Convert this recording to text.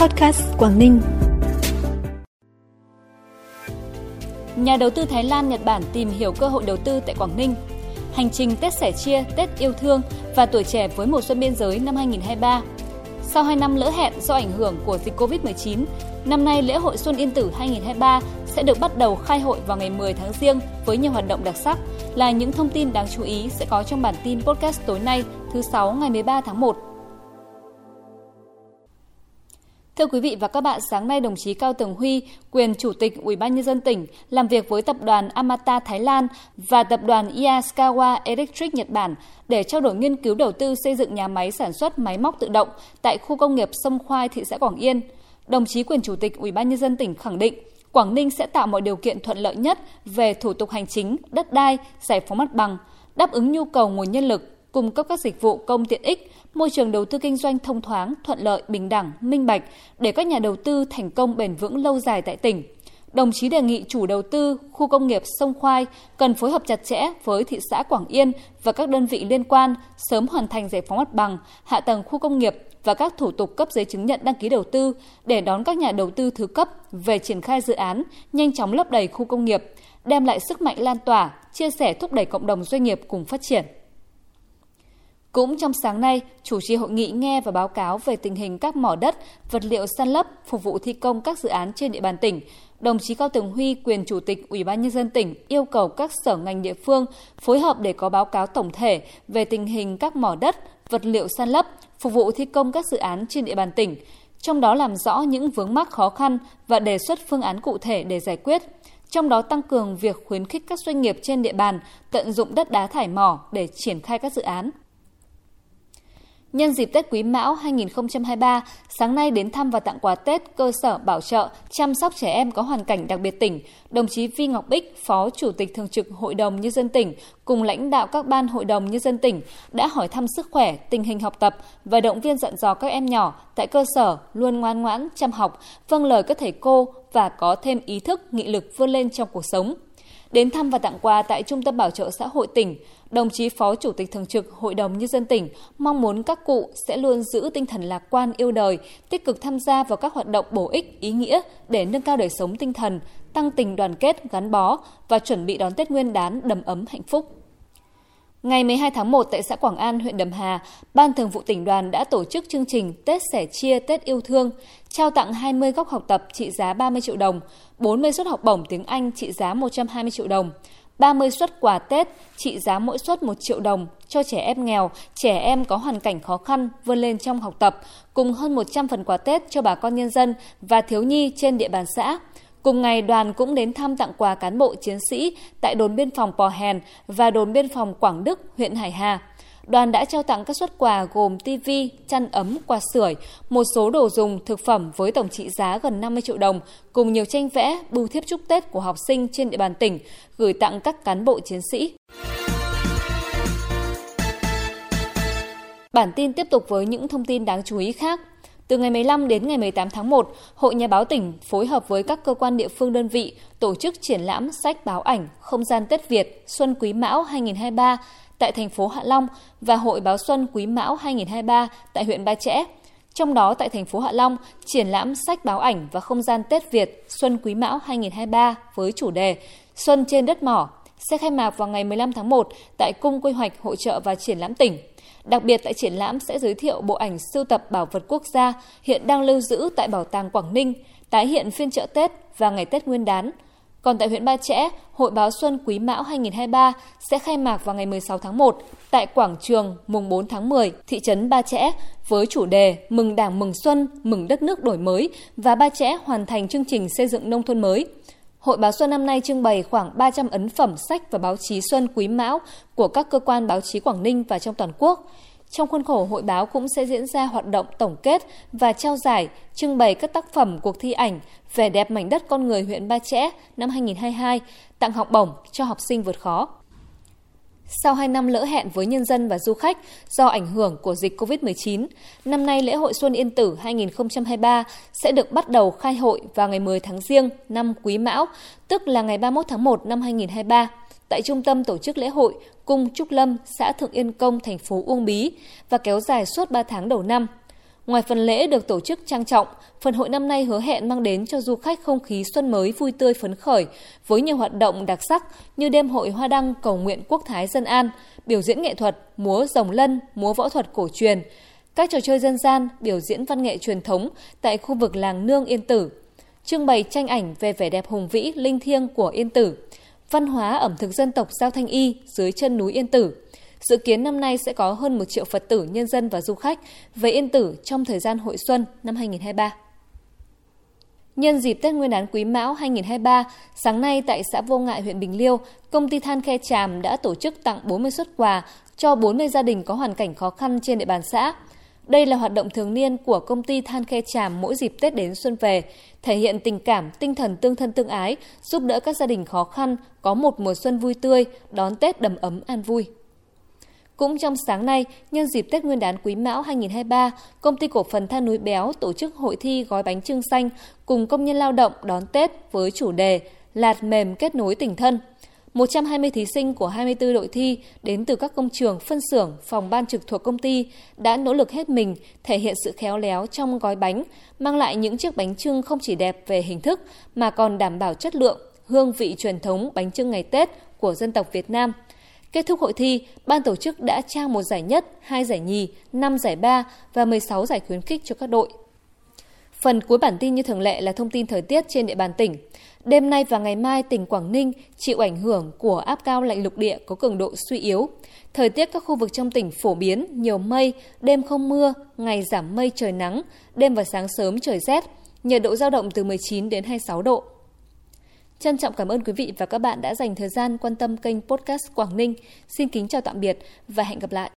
Podcast Quảng Ninh. Nhà đầu tư Thái Lan, Nhật Bản tìm hiểu cơ hội đầu tư tại Quảng Ninh. Hành trình Tết sẻ chia, Tết yêu thương và tuổi trẻ với mùa xuân biên giới năm 2023. Sau 2 năm lỡ hẹn do ảnh hưởng của dịch Covid-19, năm nay lễ hội Xuân Yên Tử 2023 sẽ được bắt đầu khai hội vào ngày 10 tháng Giêng với nhiều hoạt động đặc sắc là những thông tin đáng chú ý sẽ có trong bản tin podcast tối nay thứ 6 ngày 13 tháng 1. Thưa quý vị và các bạn, sáng nay đồng chí Cao Tường Huy, quyền chủ tịch Ủy ban nhân dân tỉnh làm việc với tập đoàn Amata Thái Lan và tập đoàn Yaskawa Electric Nhật Bản để trao đổi nghiên cứu đầu tư xây dựng nhà máy sản xuất máy móc tự động tại khu công nghiệp Sông Khoai thị xã Quảng Yên. Đồng chí quyền chủ tịch Ủy ban nhân dân tỉnh khẳng định Quảng Ninh sẽ tạo mọi điều kiện thuận lợi nhất về thủ tục hành chính, đất đai, giải phóng mặt bằng, đáp ứng nhu cầu nguồn nhân lực, cung cấp các dịch vụ công tiện ích, môi trường đầu tư kinh doanh thông thoáng, thuận lợi, bình đẳng, minh bạch để các nhà đầu tư thành công bền vững lâu dài tại tỉnh. Đồng chí đề nghị chủ đầu tư khu công nghiệp Sông Khoai cần phối hợp chặt chẽ với thị xã Quảng Yên và các đơn vị liên quan sớm hoàn thành giải phóng mặt bằng, hạ tầng khu công nghiệp và các thủ tục cấp giấy chứng nhận đăng ký đầu tư để đón các nhà đầu tư thứ cấp về triển khai dự án, nhanh chóng lấp đầy khu công nghiệp, đem lại sức mạnh lan tỏa, chia sẻ thúc đẩy cộng đồng doanh nghiệp cùng phát triển. Cũng trong sáng nay, chủ trì hội nghị nghe và báo cáo về tình hình các mỏ đất, vật liệu san lấp phục vụ thi công các dự án trên địa bàn tỉnh. Đồng chí Cao Tường Huy, quyền chủ tịch Ủy ban nhân dân tỉnh yêu cầu các sở ngành địa phương phối hợp để có báo cáo tổng thể về tình hình các mỏ đất, vật liệu san lấp phục vụ thi công các dự án trên địa bàn tỉnh, trong đó làm rõ những vướng mắc khó khăn và đề xuất phương án cụ thể để giải quyết trong đó tăng cường việc khuyến khích các doanh nghiệp trên địa bàn tận dụng đất đá thải mỏ để triển khai các dự án. Nhân dịp Tết Quý Mão 2023, sáng nay đến thăm và tặng quà Tết cơ sở bảo trợ chăm sóc trẻ em có hoàn cảnh đặc biệt tỉnh, đồng chí Vi Ngọc Bích, Phó Chủ tịch Thường trực Hội đồng Nhân dân tỉnh cùng lãnh đạo các ban Hội đồng Nhân dân tỉnh đã hỏi thăm sức khỏe, tình hình học tập và động viên dặn dò các em nhỏ tại cơ sở luôn ngoan ngoãn, chăm học, vâng lời các thầy cô và có thêm ý thức, nghị lực vươn lên trong cuộc sống. Đến thăm và tặng quà tại Trung tâm Bảo trợ xã hội tỉnh, đồng chí Phó Chủ tịch Thường trực Hội đồng Nhân dân tỉnh mong muốn các cụ sẽ luôn giữ tinh thần lạc quan yêu đời, tích cực tham gia vào các hoạt động bổ ích, ý nghĩa để nâng cao đời sống tinh thần, tăng tình đoàn kết, gắn bó và chuẩn bị đón Tết Nguyên đán đầm ấm hạnh phúc. Ngày 12 tháng 1 tại xã Quảng An, huyện Đầm Hà, Ban Thường vụ tỉnh đoàn đã tổ chức chương trình Tết sẻ chia Tết yêu thương, trao tặng 20 góc học tập trị giá 30 triệu đồng, 40 suất học bổng tiếng Anh trị giá 120 triệu đồng, 30 suất quà Tết trị giá mỗi suất 1 triệu đồng cho trẻ em nghèo, trẻ em có hoàn cảnh khó khăn vươn lên trong học tập, cùng hơn 100 phần quà Tết cho bà con nhân dân và thiếu nhi trên địa bàn xã. Cùng ngày, đoàn cũng đến thăm tặng quà cán bộ chiến sĩ tại đồn biên phòng Pò Hèn và đồn biên phòng Quảng Đức, huyện Hải Hà. Đoàn đã trao tặng các xuất quà gồm TV, chăn ấm, quà sưởi, một số đồ dùng, thực phẩm với tổng trị giá gần 50 triệu đồng, cùng nhiều tranh vẽ, bưu thiếp chúc Tết của học sinh trên địa bàn tỉnh, gửi tặng các cán bộ chiến sĩ. Bản tin tiếp tục với những thông tin đáng chú ý khác. Từ ngày 15 đến ngày 18 tháng 1, Hội Nhà báo tỉnh phối hợp với các cơ quan địa phương đơn vị tổ chức triển lãm sách báo ảnh Không gian Tết Việt Xuân Quý Mão 2023 tại thành phố Hạ Long và Hội báo Xuân Quý Mão 2023 tại huyện Ba Chẽ. Trong đó tại thành phố Hạ Long, triển lãm sách báo ảnh và không gian Tết Việt Xuân Quý Mão 2023 với chủ đề Xuân trên đất mỏ sẽ khai mạc vào ngày 15 tháng 1 tại Cung Quy hoạch Hội trợ và Triển lãm tỉnh. Đặc biệt tại triển lãm sẽ giới thiệu bộ ảnh sưu tập bảo vật quốc gia hiện đang lưu giữ tại Bảo tàng Quảng Ninh, tái hiện phiên chợ Tết và ngày Tết Nguyên đán. Còn tại huyện Ba Chẽ, Hội báo Xuân Quý Mão 2023 sẽ khai mạc vào ngày 16 tháng 1 tại quảng trường mùng 4 tháng 10, thị trấn Ba Chẽ với chủ đề Mừng Đảng mừng Xuân, mừng đất nước đổi mới và Ba Chẽ hoàn thành chương trình xây dựng nông thôn mới. Hội báo Xuân năm nay trưng bày khoảng 300 ấn phẩm sách và báo chí Xuân Quý Mão của các cơ quan báo chí Quảng Ninh và trong toàn quốc. Trong khuôn khổ hội báo cũng sẽ diễn ra hoạt động tổng kết và trao giải, trưng bày các tác phẩm cuộc thi ảnh Vẻ đẹp mảnh đất con người huyện Ba Chẽ năm 2022, tặng học bổng cho học sinh vượt khó. Sau 2 năm lỡ hẹn với nhân dân và du khách do ảnh hưởng của dịch COVID-19, năm nay lễ hội Xuân Yên Tử 2023 sẽ được bắt đầu khai hội vào ngày 10 tháng Giêng năm Quý Mão, tức là ngày 31 tháng 1 năm 2023 tại trung tâm tổ chức lễ hội Cung Trúc Lâm, xã Thượng Yên Công, thành phố Uông Bí và kéo dài suốt 3 tháng đầu năm. Ngoài phần lễ được tổ chức trang trọng, phần hội năm nay hứa hẹn mang đến cho du khách không khí xuân mới vui tươi phấn khởi với nhiều hoạt động đặc sắc như đêm hội hoa đăng cầu nguyện quốc thái dân an, biểu diễn nghệ thuật, múa rồng lân, múa võ thuật cổ truyền, các trò chơi dân gian, biểu diễn văn nghệ truyền thống tại khu vực làng Nương Yên Tử, trưng bày tranh ảnh về vẻ đẹp hùng vĩ, linh thiêng của Yên Tử, văn hóa ẩm thực dân tộc Giao Thanh Y dưới chân núi Yên Tử. Dự kiến năm nay sẽ có hơn 1 triệu Phật tử, nhân dân và du khách về Yên Tử trong thời gian hội xuân năm 2023. Nhân dịp Tết Nguyên đán Quý Mão 2023, sáng nay tại xã Vô Ngại, huyện Bình Liêu, công ty than khe tràm đã tổ chức tặng 40 xuất quà cho 40 gia đình có hoàn cảnh khó khăn trên địa bàn xã. Đây là hoạt động thường niên của công ty than khe tràm mỗi dịp Tết đến xuân về, thể hiện tình cảm, tinh thần tương thân tương ái, giúp đỡ các gia đình khó khăn có một mùa xuân vui tươi, đón Tết đầm ấm an vui. Cũng trong sáng nay, nhân dịp Tết Nguyên đán Quý Mão 2023, công ty cổ phần than núi béo tổ chức hội thi gói bánh trưng xanh cùng công nhân lao động đón Tết với chủ đề Lạt mềm kết nối tình thân. 120 thí sinh của 24 đội thi đến từ các công trường, phân xưởng, phòng ban trực thuộc công ty đã nỗ lực hết mình thể hiện sự khéo léo trong gói bánh, mang lại những chiếc bánh trưng không chỉ đẹp về hình thức mà còn đảm bảo chất lượng, hương vị truyền thống bánh trưng ngày Tết của dân tộc Việt Nam – Kết thúc hội thi, ban tổ chức đã trao một giải nhất, hai giải nhì, 5 giải ba và 16 giải khuyến khích cho các đội. Phần cuối bản tin như thường lệ là thông tin thời tiết trên địa bàn tỉnh. Đêm nay và ngày mai, tỉnh Quảng Ninh chịu ảnh hưởng của áp cao lạnh lục địa có cường độ suy yếu. Thời tiết các khu vực trong tỉnh phổ biến, nhiều mây, đêm không mưa, ngày giảm mây trời nắng, đêm và sáng sớm trời rét, nhiệt độ giao động từ 19 đến 26 độ. Trân trọng cảm ơn quý vị và các bạn đã dành thời gian quan tâm kênh podcast Quảng Ninh. Xin kính chào tạm biệt và hẹn gặp lại.